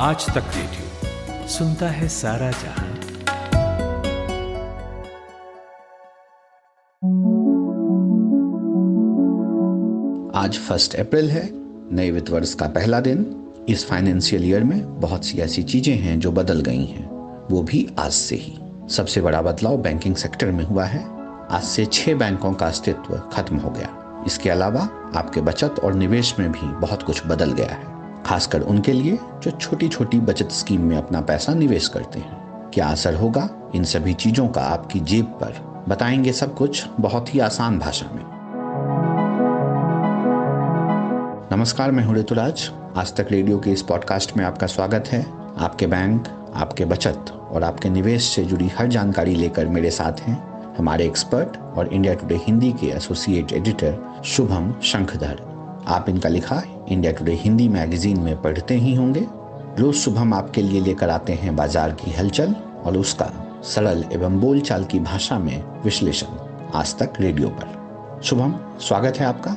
आज तक रेडियो सुनता है सारा जहाँ। आज फ़र्स्ट अप्रैल है, नए वित्त वर्ष का पहला दिन। इस फाइनेंशियल ईयर में बहुत सी ऐसी चीज़ें हैं जो बदल गई हैं। वो भी आज से ही। सबसे बड़ा बदलाव बैंकिंग सेक्टर में हुआ है। आज से छह बैंकों का अस्तित्व खत्म हो गया। इसके अलावा आपके बचत और निवेश में भी बहुत कुछ बदल गया है। खासकर उनके लिए जो छोटी छोटी बचत स्कीम में अपना पैसा निवेश करते हैं। क्या असर होगा? इन सभी चीज़ों का आपकी जेब पर। बताएँगे सब कुछ बहुत ही आसान भाषा में। नमस्कार, मैं हूँ ऋतुराज। आज तक रेडियो के इस पॉडकास्ट में आपका स्वागत है। आपके बैंक, आपके बचत और आपके निवेश से जुड़ी हर जानकारी लेकर मेरे साथ हैं हमारे एक्सपर्ट और इंडिया टुडे हिंदी के एसोसिएट एडिटर शुभम शंखधर। आप इनका लिखा इंडिया टुडे हिंदी मैगजीन में पढ़ते ही होंगे। रोज शुभम आपके लिए लेकर आते हैं बाज़ार की हलचल और उसका सरल एवं बोलचाल की भाषा में विश्लेषण आज तक रेडियो पर। शुभम स्वागत है आपका।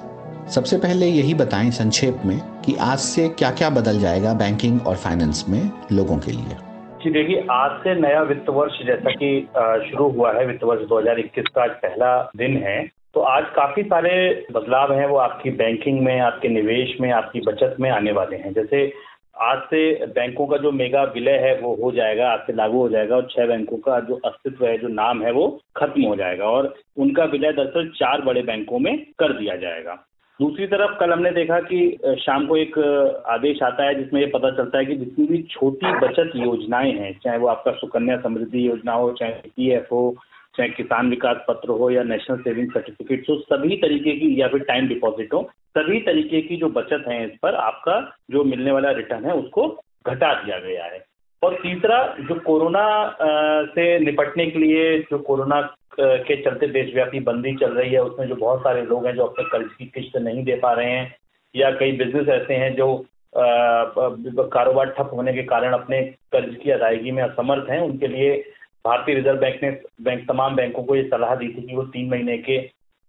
सबसे पहले यही बताएँ संक्षेप में कि आज से क्या क्या बदल जाएगा बैंकिंग और फाइनेंस में लोगों के लिए। जी देखिए, आज से नया वित्त वर्ष जैसा कि शुरू हुआ है। वित्त वर्ष 2021 का आज पहला दिन है। तो आज काफ़ी सारे बदलाव हैं, वो आपकी बैंकिंग में, आपके निवेश में, आपकी बचत में आने वाले हैं। जैसे आज से बैंकों का जो मेगा विलय है, वो हो जाएगा, आज से लागू हो जाएगा, और छह बैंकों का जो अस्तित्व है, जो नाम है, वो खत्म हो जाएगा, और उनका विलय दरअसल चार बड़े बैंकों में कर दिया जाएगा। दूसरी तरफ़ कल हमने देखा कि शाम को एक आदेश आता है, जिसमें ये पता चलता है कि जितनी भी छोटी बचत योजनाएँ हैं, चाहे वो आपका सुकन्या समृद्धि योजना हो, चाहे पीएफ हो चाहे किसान विकास पत्र हो या नेशनल सेविंग सर्टिफिकेट हो, सभी तरीके की या फिर टाइम डिपॉजिट हो, सभी तरीके की जो बचत है इस पर आपका जो मिलने वाला रिटर्न है उसको घटा दिया गया है। और तीसरा, जो कोरोना से निपटने के लिए जो कोरोना के चलते देशव्यापी बंदी चल रही है, उसमें जो बहुत सारे लोग हैं जो अपने कर्ज की किस्त नहीं दे पा रहे हैं, या कई बिज़नेस ऐसे हैं जो कारोबार ठप होने के कारण अपने कर्ज की अदायगी में असमर्थ हैं, उनके लिए भारतीय रिज़र्व बैंक ने, बैंक, तमाम बैंकों को ये सलाह दी थी कि वो तीन महीने के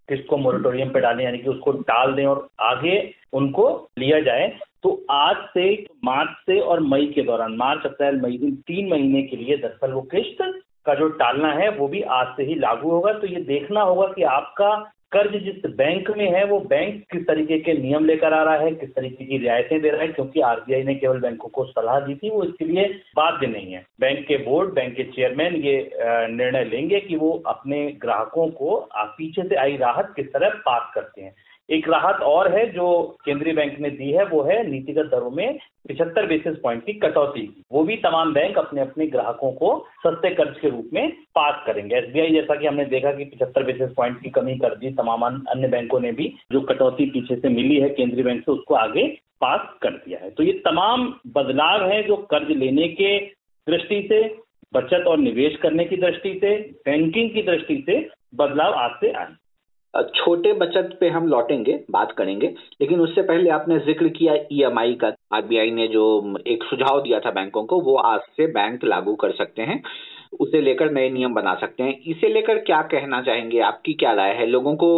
किस्त को मोरिटोरियम पे डालें, यानी कि उसको डाल दें और आगे उनको लिया जाए। तो आज से, मार्च से और मई के दौरान, मार्च, अप्रैल, मई, इन तीन महीने के लिए दरअसल वो किस्त का जो टालना है, वो भी आज से ही लागू होगा। तो ये देखना होगा कि आपका कर्ज जिस बैंक में है, वो बैंक किस तरीके के नियम लेकर आ रहा है, किस तरीके की रियायतें दे रहा है, क्योंकि आरबीआई ने केवल बैंकों को सलाह दी थी, वो इसके लिए बाध्य नहीं है। बैंक के बोर्ड, बैंक के चेयरमैन ये निर्णय लेंगे कि वो अपने ग्राहकों को पीछे से आई राहत किस तरह पास करते हैं। एक राहत और है जो केंद्रीय बैंक ने दी है, वो है नीतिगत दरों में पिछहत्तर बेसिस पॉइंट की कटौती। वो भी तमाम बैंक अपने अपने ग्राहकों को सस्ते कर्ज के रूप में पास करेंगे। एसबीआई जैसा कि हमने देखा कि पिछहत्तर बेसिस पॉइंट की कमी कर दी, तमाम अन्य बैंकों ने भी जो कटौती पीछे से मिली है, केंद्रीय बैंक से उसको आगे पास कर दिया है। तो ये तमाम बदलाव है जो कर्ज लेने के दृष्टि से, बचत और निवेश करने की दृष्टि से, बैंकिंग की दृष्टि से बदलाव आज से आए छोटे बचत पे हम लौटेंगे बात करेंगे। लेकिन उससे पहले आपने ज़िक्र किया ईएमआई का। आरबीआई ने जो एक सुझाव दिया था बैंकों को वो आज से बैंक लागू कर सकते हैं। उसे लेकर नए नियम बना सकते हैं। इसे लेकर क्या कहना चाहेंगे? आपकी क्या राय है? लोगों को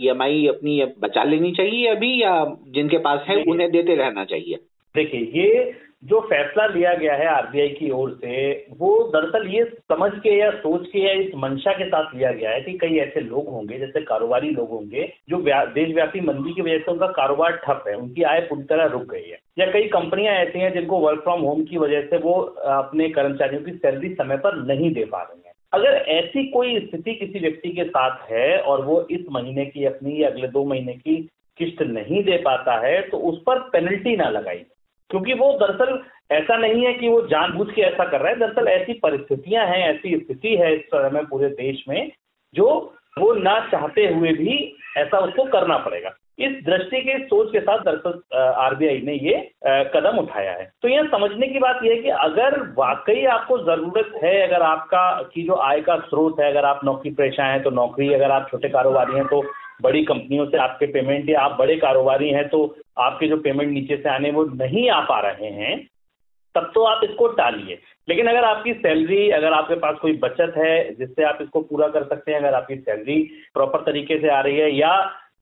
ईएमआई अपनी बचा लेनी चाहिए अभी या जिनके पास है उन्हें देते रहना चाहिए? देखिए ये जो फैसला लिया गया है आरबीआई की ओर से, वो दरअसल ये समझ के या सोच के या इस मंशा के साथ लिया गया है कि कई ऐसे लोग होंगे, जैसे कारोबारी लोग होंगे, जो देशव्यापी मंदी की वजह से उनका कारोबार ठप है, उनकी आय पूरी तरह रुक गई है। या कई कंपनियाँ ऐसी हैं जिनको वर्क फ्रॉम होम की वजह से वो अपने कर्मचारियों की सैलरी समय पर नहीं दे पा रहे हैं। अगर ऐसी कोई स्थिति किसी व्यक्ति के साथ है और वो इस महीने की अपनी या अगले दो महीने की किस्त नहीं दे पाता है तो उस पर पेनल्टी ना लगाई क्योंकि वो दरअसल ऐसा नहीं है कि वो जानबूझ के ऐसा कर रहा है। दरअसल ऐसी परिस्थितियाँ हैं, ऐसी स्थिति है इस समय पूरे देश में, जो वो ना चाहते हुए भी ऐसा उसको करना पड़ेगा। इस दृष्टि के, सोच के साथ दरअसल आरबीआई ने ये कदम उठाया है। तो यह समझने की बात यह है कि अगर वाकई आपको ज़रूरत है, अगर आपका, की जो आय का स्रोत है, अगर आप नौकरी पेशा हैं तो नौकरी, अगर आप छोटे कारोबारी हैं तो बड़ी कंपनियों से आपके पेमेंट या आप बड़े कारोबारी हैं तो आपके जो पेमेंट नीचे से आने वो नहीं आ पा रहे हैं, तब तो आप इसको टालिए। लेकिन अगर आपकी सैलरी, अगर आपके पास कोई बचत है, जिससे आप इसको पूरा कर सकते हैं, अगर आपकी सैलरी प्रॉपर तरीके से आ रही है, या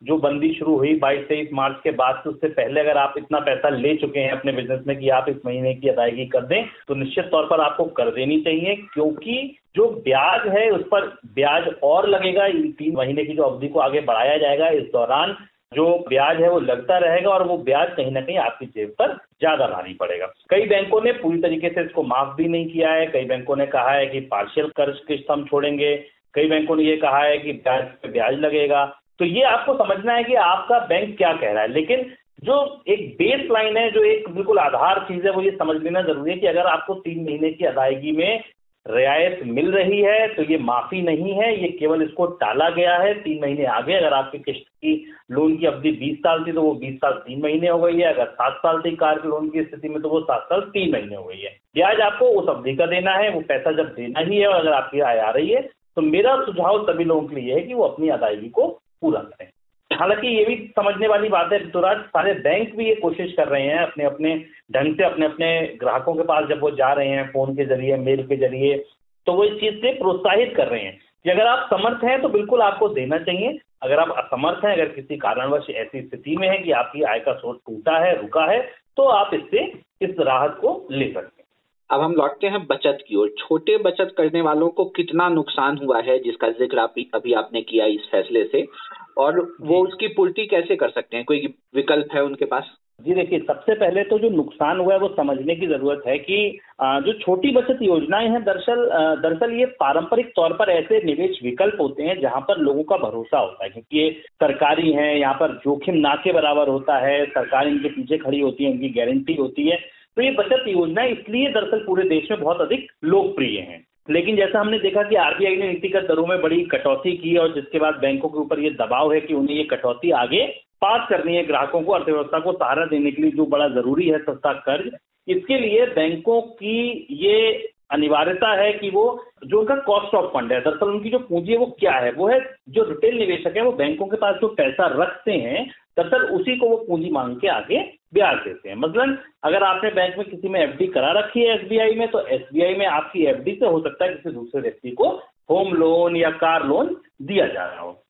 जो बंदी शुरू हुई बाईस तेईस मार्च के बाद से, उससे पहले अगर आप इतना पैसा ले चुके हैं अपने बिज़नेस में कि आप इस महीने की अदायगी कर दें तो निश्चित तौर पर आपको कर देनी चाहिए, क्योंकि जो ब्याज है, उस पर ब्याज और लगेगा। तीन महीने की जो अवधि को आगे बढ़ाया जाएगा, इस दौरान जो ब्याज है, वो लगता रहेगा और वो ब्याज कहीं ना कहीं आपकी जेब पर ज़्यादा भारी पड़ेगा। कई बैंकों ने पूरी तरीके से इसको माफ़ भी नहीं किया है। कई बैंकों ने कहा है कि पार्शियल कर्ज किस्त हम छोड़ेंगे। कई बैंकों ने ये कहा है कि ब्याज पे ब्याज लगेगा। तो ये आपको समझना है कि आपका बैंक क्या कह रहा है। लेकिन जो एक बेस लाइन है, जो एक बिल्कुल आधार चीज़ है, वो ये समझ लेना ज़रूरी है कि अगर आपको तीन महीने की अदायगी में रियायत मिल रही है तो ये माफ़ी नहीं है, ये केवल इसको टाला गया है, तीन महीने आगे, अगर आपकी किस्त की लोन की अवधि बीस साल थी तो वो बीस साल तीन महीने हो गई है, अगर सात साल थी कार के लोन की स्थिति में तो वो सात साल तीन महीने हो गई है। ब्याज आपको उस अवधि का देना है, वो पैसा जब देना ही है और अगर आपकी आय आ रही है तो मेरा सुझाव सभी लोगों के लिए है कि वो अपनी अदायगी को पूरा करें। हालाँकि ये भी समझने वाली बात है, ऋतुराज, सारे बैंक भी ये कोशिश कर रहे हैं अपने अपने ढंग से, अपने अपने ग्राहकों के पास जब वो जा रहे हैं फ़ोन के ज़रिए, मेल के ज़रिए तो वो इस चीज़ से प्रोत्साहित कर रहे हैं। कि अगर आप समर्थ हैं तो बिल्कुल आपको देना चाहिए। अगर आप असमर्थ हैं, अगर किसी कारणवश ऐसी स्थिति में है कि आपकी आय का स्रोत टूटा है, रुका है तो आप इससे, इस राहत को ले सकते हैं। अब हम लौटते हैं बचत की ओर। छोटे बचत करने वालों को कितना नुकसान हुआ है, जिसका ज़िक्र आप, अभी आपने किया इस फैसले से? और वो उसकी पूर्ति कैसे कर सकते हैं? कोई विकल्प है उनके पास? जी देखिए सबसे पहले तो जो नुकसान हुआ है वो समझने की ज़रूरत है कि जो छोटी बचत योजनाएँ हैं दरअसल दरअसल ये पारंपरिक तौर पर ऐसे निवेश विकल्प होते हैं जहाँ पर लोगों का भरोसा होता है क्योंकि ये सरकारी है यहाँ पर जोखिम ना के बराबर होता है सरकार इनके पीछे खड़ी होती है इनकी गारंटी होती है। तो ये बचत योजनाएँ इसलिए दरअसल पूरे देश में बहुत अधिक लोकप्रिय हैं। लेकिन जैसा हमने देखा कि आरबीआई ने नीतिगत दरों में बड़ी कटौती की और जिसके बाद बैंकों के ऊपर ये दबाव है कि उन्हें ये कटौती आगे पास करनी है ग्राहकों को, अर्थव्यवस्था को सहारा देने के लिए जो बड़ा ज़रूरी है सस्ता कर्ज। इसके लिए बैंकों की ये अनिवार्यता है कि वो, जो उनका कॉस्ट ऑफ़ फंड है, दरअसल उनकी जो पूंजी है वो क्या है? वो है जो रिटेल निवेशक है, वो बैंकों के पास जो पैसा रखते हैं, दरअसल उसी को वो पूंजी मांग के आगे ब्याज देते हैं। मतलब अगर आपने बैंक में किसी में एफडी करा रखी है एसबीआई में तो एसबीआई में आपकी एफडी से हो सकता है किसी दूसरे व्यक्ति को होम लोन या कार लोन दिया जा रहा हो।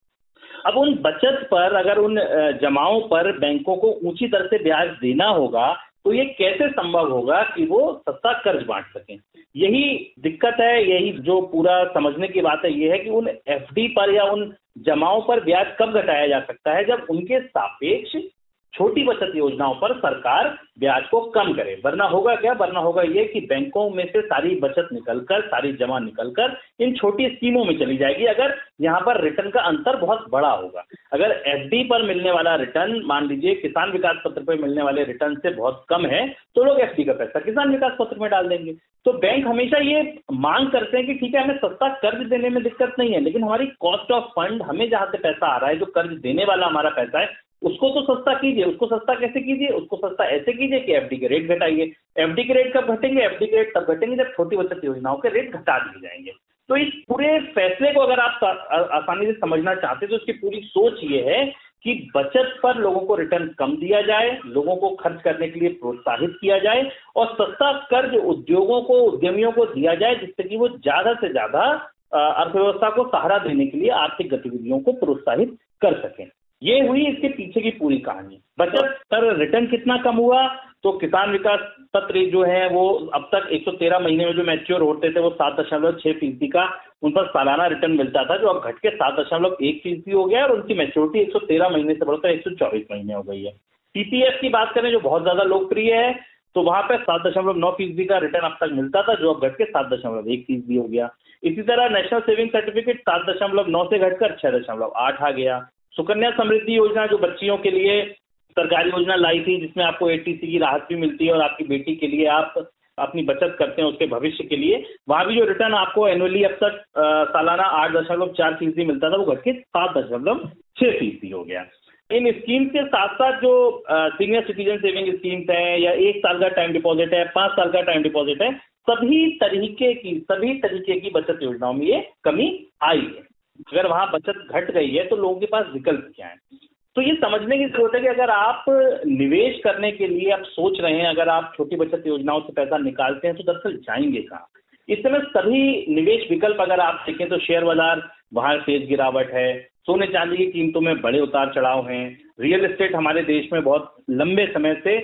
अब उन बचत पर, अगर उन जमाओं पर बैंकों को ऊँची दर से ब्याज देना होगा तो ये कैसे संभव होगा कि वो सस्ता कर्ज बांट सकें? यही दिक्कत है, यही जो पूरा समझने की बात है, ये है कि उन एफडी पर या उन जमाओं पर ब्याज कब घटाया जा सकता है, जब उनके सापेक्ष छोटी बचत योजनाओं पर सरकार ब्याज को कम करे। वरना होगा क्या? वरना होगा ये कि बैंकों में से सारी बचत निकलकर, सारी जमा निकलकर इन छोटी स्कीमों में चली जाएगी। अगर यहाँ पर रिटर्न का अंतर बहुत बड़ा होगा। अगर एफडी पर मिलने वाला रिटर्न, मान लीजिए किसान विकास पत्र पर मिलने वाले रिटर्न से बहुत कम है तो लोग एफडी का पैसा किसान विकास पत्र में डाल देंगे। तो बैंक हमेशा ये मांग करते हैं कि ठीक है, हमें सस्ता कर्ज देने में दिक्कत नहीं है, लेकिन हमारी कॉस्ट ऑफ़ फंड हमें जहाँ से पैसा आ रहा है, जो कर्ज देने वाला हमारा पैसा है उसको तो सस्ता कीजिए, उसको सस्ता कैसे कीजिए? उसको सस्ता ऐसे कीजिए कि एफडी के रेट घटाइए। एफडी के रेट कब घटेंगे? एफडी के रेट तब घटेंगे जब छोटी बचत योजनाओं के रेट घटा दिए जाएँगे। तो इस पूरे फैसले को अगर आप आसानी से समझना चाहते तो इसकी पूरी सोच ये है कि बचत पर लोगों को रिटर्न कम दिया जाए, लोगों को खर्च करने के लिए प्रोत्साहित किया जाए और सस्ता कर्ज उद्योगों को, उद्यमियों को दिया जाए, जिससे कि वो ज़्यादा से ज़्यादा अर्थव्यवस्था को सहारा देने के लिए आर्थिक गतिविधियों को प्रोत्साहित कर सकें। ये हुई इसके पीछे की पूरी कहानी। बचत पर रिटर्न कितना कम हुआ तो किसान विकास पत्र जो है, वो अब तक 113 महीने में जो मैच्योर होते थे, वो सात दशमलव छह फ़ीसदी का, उन पर सालाना रिटर्न मिलता था, जो अब घट के सात दशमलव एक फ़ीसदी हो गया और उनकी मैच्योरिटी 113 महीने से बढ़कर 124 महीने हो गई है। पीपीएफ की बात करें, जो बहुत ज़्यादा लोकप्रिय है तो वहाँ पर सात दशमलव नौ फ़ीसदी का रिटर्न अब तक मिलता था, जो अब घट के सात दशमलव एक फ़ीसदी हो गया। इसी तरह नेशनल सेविंग सर्टिफिकेट सात दशमलव नौ से घटकर छह दशमलव आठ आ गया। सुकन्या समृद्धि योजना जो बच्चियों के लिए सरकारी योजना लाई थी, जिसमें आपको एटीसी की राहत भी मिलती है और आपकी बेटी के लिए आप अपनी बचत करते हैं उसके भविष्य के लिए, वहाँ भी जो रिटर्न आपको एनुअली अब तक सालाना आठ दशमलव चार फ़ीसदी मिलता था, वो घट के सात दशमलव छह फ़ीसदी हो गया। इन स्कीम के साथ साथ जो सीनियर सिटीजन सेविंग स्कीम्स हैं या एक साल का टाइम डिपॉजिट है, पाँच साल का टाइम डिपॉजिट है, सभी तरीके की, सभी तरीके की बचत योजनाओं में ये कमी आई है। अगर वहाँ बचत घट गई है तो लोगों के पास विकल्प क्या है? तो ये समझने की ज़रूरत है कि अगर आप निवेश करने के लिए आप सोच रहे हैं, अगर आप छोटी बचत योजनाओं से पैसा निकालते हैं तो दरअसल जाएँगे कहाँ? इस समय सभी निवेश विकल्प अगर आप देखें तो शेयर बाज़ार, वहाँ तेज गिरावट है, सोने चांदी की कीमतों में बड़े उतार चढ़ाव हैं, रियल एस्टेट हमारे देश में बहुत लंबे समय से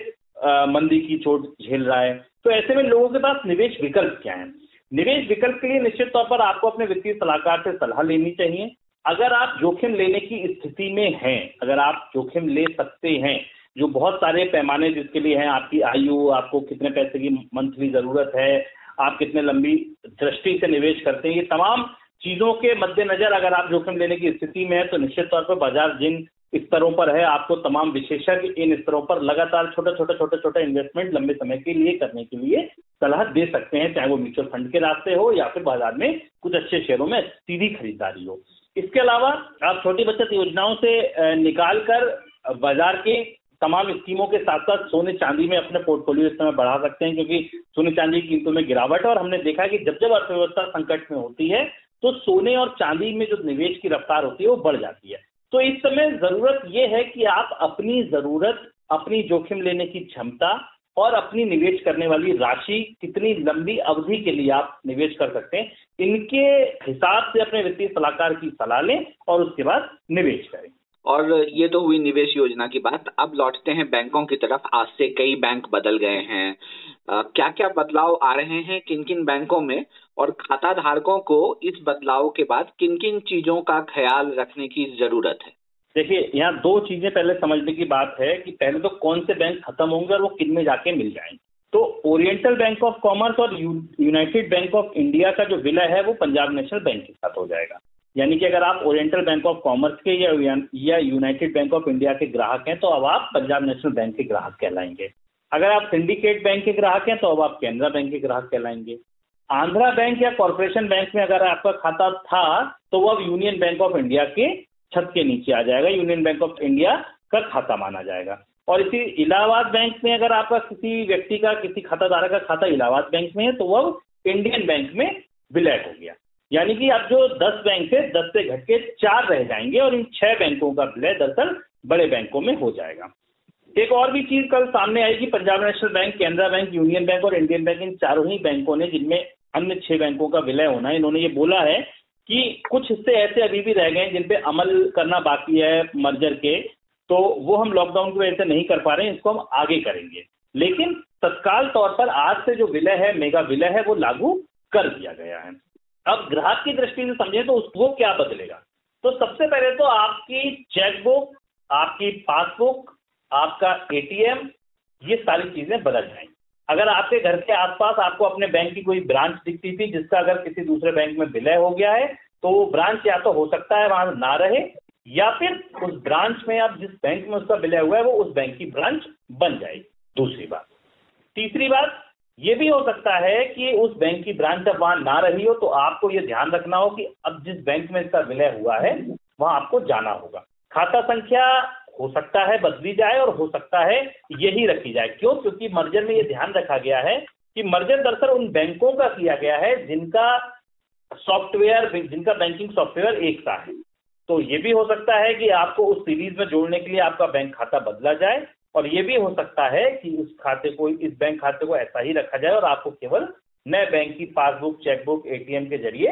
मंदी की चोट झेल रहा है। तो ऐसे में लोगों के पास निवेश विकल्प क्या है? निवेश विकल्प के लिए निश्चित तौर पर आपको अपने वित्तीय सलाहकार से सलाह लेनी चाहिए। अगर आप जोखिम लेने की स्थिति में हैं, अगर आप जोखिम ले सकते हैं, जो बहुत सारे पैमाने जिसके लिए हैं, आपकी आयु, आपको कितने पैसे की मंथली ज़रूरत है, आप कितने लंबी दृष्टि से निवेश करते हैं, ये तमाम चीज़ों के मद्देनजर अगर आप जोखिम लेने की स्थिति में है तो निश्चित तौर पर बाज़ार जिन स्तरों पर है, आपको तमाम विशेषज्ञ इन स्तरों पर लगातार छोटे छोटे छोटे छोटे इन्वेस्टमेंट लंबे समय के लिए करने के लिए सलाह दे सकते हैं, चाहे वो म्यूचुअल फंड के रास्ते हो या फिर बाज़ार में कुछ अच्छे शेयरों में सीधी खरीदारी हो। इसके अलावा आप छोटी बचत योजनाओं से निकाल कर बाज़ार के तमाम स्कीमों के साथ साथ सोने चांदी में अपने पोर्टफोलियो इस समय बढ़ा सकते हैं, क्योंकि सोने चांदी की कीमतों में गिरावट है और हमने देखा कि जब जब अर्थव्यवस्था संकट में होती है तो सोने और चांदी में जो निवेश की रफ्तार होती है, वो बढ़ जाती है। तो इस समय ज़रूरत यह है कि आप अपनी ज़रूरत, अपनी जोखिम लेने की क्षमता और अपनी निवेश करने वाली राशि कितनी लंबी अवधि के लिए आप निवेश कर सकते हैं, इनके हिसाब से अपने वित्तीय सलाहकार की सलाह लें और उसके बाद निवेश करें। और ये तो हुई निवेश योजना की बात। अब लौटते हैं बैंकों की तरफ़। आज से कई बैंक बदल गए हैं। क्या क्या बदलाव आ रहे हैं किन किन बैंकों में? और खाता धारकों को इस बदलाव के बाद किन किन चीज़ों का ख्याल रखने की ज़रूरत है? देखिए, यहाँ दो चीज़ें पहले समझने की बात है कि पहले तो कौन से बैंक खत्म होंगे और वो किन में जाके मिल जाएँगे। तो ओरिएंटल बैंक ऑफ़ कॉमर्स और यूनाइटेड बैंक ऑफ़ इंडिया का जो विलय है, वो पंजाब नेशनल बैंक के साथ हो जाएगा। यानी कि अगर आप ओरिएंटल बैंक ऑफ़ कॉमर्स के या या यूनाइटेड बैंक ऑफ़ इंडिया के ग्राहक हैं तो अब आप पंजाब नेशनल बैंक के ग्राहक कहलाएँगे। अगर आप सिंडिकेट बैंक के ग्राहक हैं तो अब आप कैनरा बैंक के ग्राहक कहलाएँगे। आंध्रा बैंक या कॉरपोरेशन बैंक में अगर आपका खाता था तो वो अब यूनियन बैंक ऑफ़ इंडिया के छत के नीचे आ जाएगा, यूनियन बैंक ऑफ़ इंडिया का खाता माना जाएगा। और इसी इलाहाबाद बैंक में अगर आपका किसी व्यक्ति का, किसी खाताधारक का खाता इलाहाबाद बैंक में है तो वह इंडियन बैंक में विलय हो गया। यानी कि आप जो दस बैंक थे दस से घट के चार रह जाएँगे और इन छह बैंकों का विलय दरअसल बड़े बैंकों में हो जाएगा। एक और भी चीज़ कल सामने आएगी Punjab National Bank, Canara Bank, Union Bank और इंडियन बैंक, इन चारों ही बैंकों ने जिनमें अन्य छह बैंकों का विलय होना है, इन्होंने ये बोला है कि कुछ हिस्से ऐसे अभी भी रह गए जिन पे अमल करना बाकी है मर्जर के तो वो हम लॉकडाउन की वजह से नहीं कर पा रहे हैं, इसको हम आगे करेंगे। लेकिन तत्काल तौर पर आज से जो विलय है, मेगा विलय है, वो लागू कर दिया गया है। अब ग्राहक की दृष्टि से समझे तो उसको क्या बदलेगा? तो सबसे पहले तो आपकी चेकबुक आपकी पासबुक आपका एटीएम ये सारी चीज़ें बदल जाएँगी। अगर आपके घर के आसपास आपको अपने बैंक की कोई ब्रांच दिखती थी, जिसका अगर किसी दूसरे बैंक में विलय हो गया है तो वो ब्रांच या तो हो सकता है वहाँ ना रहे, या फिर उस ब्रांच में आप जिस बैंक में उसका विलय हुआ है, वो उस बैंक की ब्रांच बन जाएगी दूसरी बात। तीसरी बात, ये भी हो सकता है कि उस बैंक की ब्रांच जब वहाँ ना रही हो तो आपको ये ध्यान रखना हो कि अब जिस बैंक में इसका विलय हुआ है, वहाँ आपको जाना होगा। खाता संख्या हो सकता है, बदली जाए और हो सकता है यही रखी जाए। क्यों? क्योंकि मर्जर में ये ध्यान रखा गया है कि मर्जर दरअसल उन बैंकों का किया गया है जिनका सॉफ्टवेयर, जिनका बैंकिंग सॉफ्टवेयर एक सा है। तो ये भी हो सकता है कि आपको उस सीरीज़ में जोड़ने के लिए आपका बैंक खाता बदला जाए और ये भी हो सकता है कि उस खाते को, इस बैंक खाते को ऐसा ही रखा जाए और आपको केवल नए बैंक की पासबुक, चेकबुक, एटीएम के ज़रिए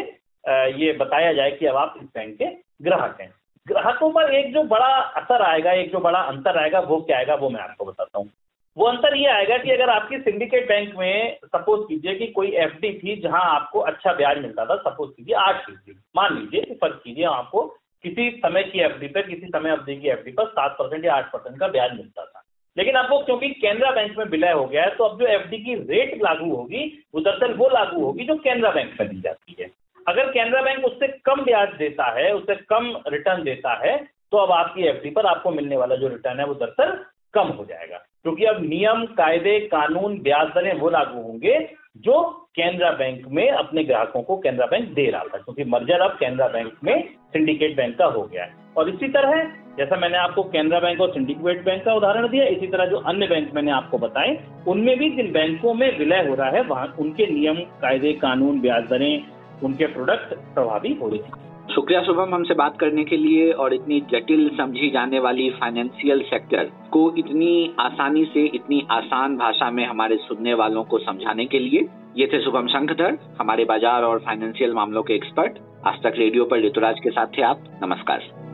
ये बताया जाए कि अब आप इस बैंक के ग्राहक हैं। ग्राहकों पर एक जो बड़ा असर आएगा, एक जो बड़ा अंतर आएगा, वो क्या आएगा, वो मैं आपको बताता हूँ। वो अंतर ये आएगा कि अगर आपकी सिंडिकेट बैंक में सपोज़ कीजिए कि कोई एफडी थी जहाँ आपको अच्छा ब्याज मिलता था, सपोज़ कीजिए आठ फ़ीसदी मान लीजिए फ़र्ज़ कीजिए, आपको किसी समय की एफडी पर किसी समय अवधि की एफ़ पर सात परसेंट या आठ परसेंट का ब्याज मिलता था। लेकिन वो क्योंकि केनरा बैंक में विलय हो गया है तो अब जो एफडी की रेट लागू होगी, वो दरअसल वो लागू होगी जो केनरा बैंक में दी जाती है। अगर कैनरा बैंक उससे कम ब्याज देता है, उससे कम रिटर्न देता है तो अब आपकी एफडी पर आपको मिलने वाला जो रिटर्न है वो दरअसल कम हो जाएगा। क्योंकि अब नियम, कायदे, कानून, ब्याज दरें वो लागू होंगे जो कैनरा बैंक में अपने ग्राहकों को कैनरा बैंक दे रहा था, क्योंकि मर्जर अब कैनरा बैंक में सिंडिकेट बैंक का हो गया है। और इसी तरह, जैसा मैंने आपको कैनरा बैंक और सिंडिकेट बैंक का उदाहरण दिया, इसी तरह जो अन्य बैंक मैंने आपको बताए, उनमें भी जिन बैंकों में विलय हो रहा है, वहाँ उनके नियम, कायदे, कानून, ब्याज दरें उनके प्रोडक्ट प्रभावी हो रहे थे। शुक्रिया शुभम हमसे बात करने के लिए और इतनी जटिल समझी जाने वाली फाइनेंशियल सेक्टर को इतनी आसानी से, इतनी आसान भाषा में हमारे सुनने वालों को समझाने के लिए। ये थे शुभम शंखधर, हमारे बाज़ार और फाइनेंशियल मामलों के एक्सपर्ट आज तक रेडियो पर ऋतुराज के साथ थे आप। नमस्कार।